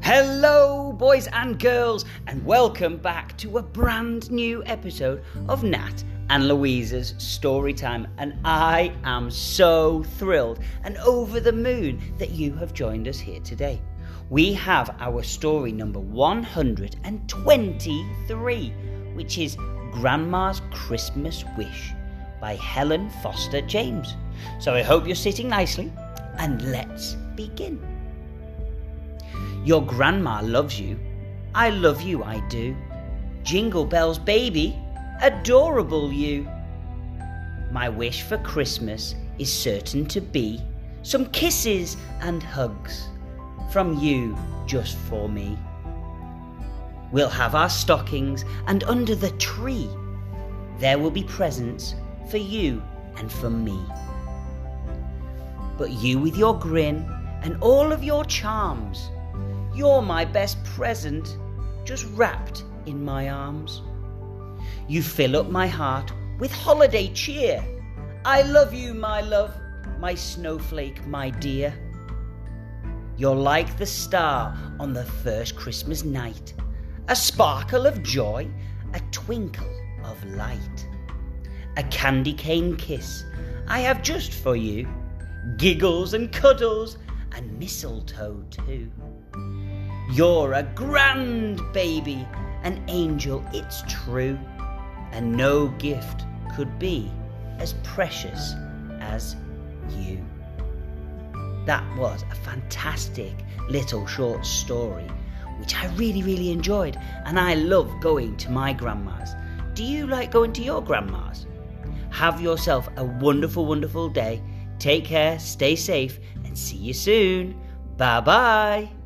Hello, boys and girls, and welcome back to a brand new episode of Nat and Louisa's Storytime. And I am so thrilled and over the moon that you have joined us here today. We have our story number 123, which is Grandma's Christmas Wish by Helen Foster James. So I hope you're sitting nicely, and let's begin. Your grandma loves you. I love you, I do. Jingle bells, baby, adorable you. My wish for Christmas is certain to be some kisses and hugs from you just for me. We'll have our stockings, and under the tree, there will be presents for you and for me. But you, with your grin and all of your charms, you're my best present, just wrapped in my arms. You fill up my heart with holiday cheer. I love you, my love, my snowflake, my dear. You're like the star on the first Christmas night, a sparkle of joy, a twinkle of light. A candy cane kiss I have just for you, giggles and cuddles and mistletoe too. You're a grand baby, an angel, it's true, and no gift could be as precious as you. That was a fantastic little short story, which I really, really enjoyed, and I love going to my grandma's. Do you like going to your grandma's? Have yourself a wonderful, wonderful day. Take care, stay safe, and see you soon. Bye bye.